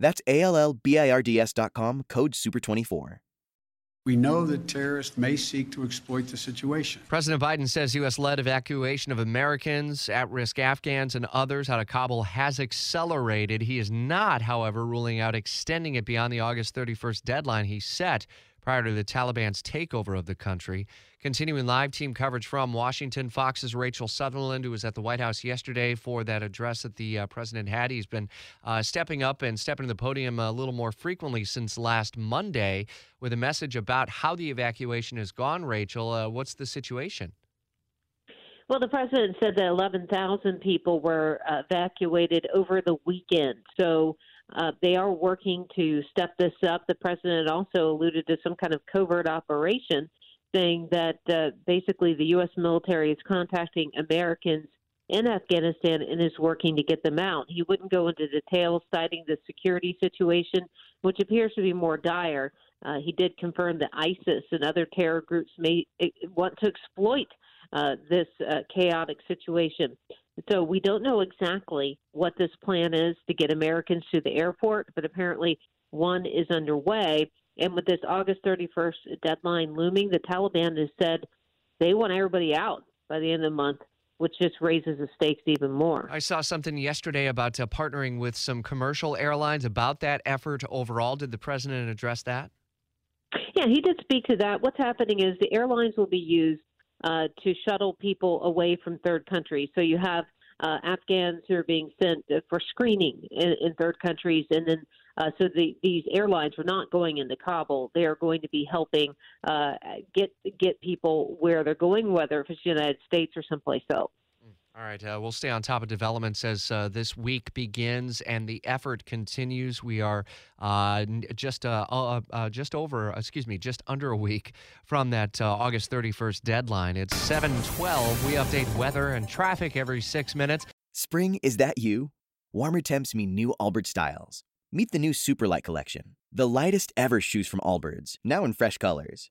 That's A L L B I R D S.com, code SUPER24. We know that terrorists may seek to exploit the situation. President Biden says U.S. led evacuation of Americans, at risk Afghans, and others out of Kabul has accelerated. He is not, however, ruling out extending it beyond the August 31st deadline he set prior to the Taliban's takeover of the country. Continuing live team coverage from Washington, Fox's Rachel Sutherland, who was at the White House yesterday for that address that the uh, president had. He's been uh, stepping up and stepping to the podium a little more frequently since last Monday with a message about how the evacuation has gone. Rachel, uh, what's the situation? Well, the president said that 11,000 people were uh, evacuated over the weekend. So uh, they are working to step this up. The president also alluded to some kind of covert operation, saying that uh, basically the U.S. military is contacting Americans in Afghanistan and is working to get them out. He wouldn't go into details, citing the security situation, which appears to be more dire. Uh, he did confirm that ISIS and other terror groups may eh, want to exploit uh, this uh, chaotic situation. So we don't know exactly what this plan is to get Americans to the airport, but apparently one is underway. And with this August 31st deadline looming, the Taliban has said they want everybody out by the end of the month, which just raises the stakes even more. I saw something yesterday about uh, partnering with some commercial airlines about that effort overall. Did the president address that? Yeah, he did speak to that. What's happening is the airlines will be used uh, to shuttle people away from third countries. So you have uh, Afghans who are being sent for screening in, in third countries, and then uh, so the, these airlines are not going into Kabul. They are going to be helping uh, get get people where they're going, whether if it's the United States or someplace else. All right, uh, we'll stay on top of developments as uh, this week begins and the effort continues. We are uh, just uh, uh, uh, just over, excuse me, just under a week from that August 31st deadline. It's 7:12. We update weather and traffic every six minutes. Spring, is that you? Warmer temps mean new Allbirds styles. Meet the new Superlight collection, the lightest ever shoes from Allbirds, now in fresh colors.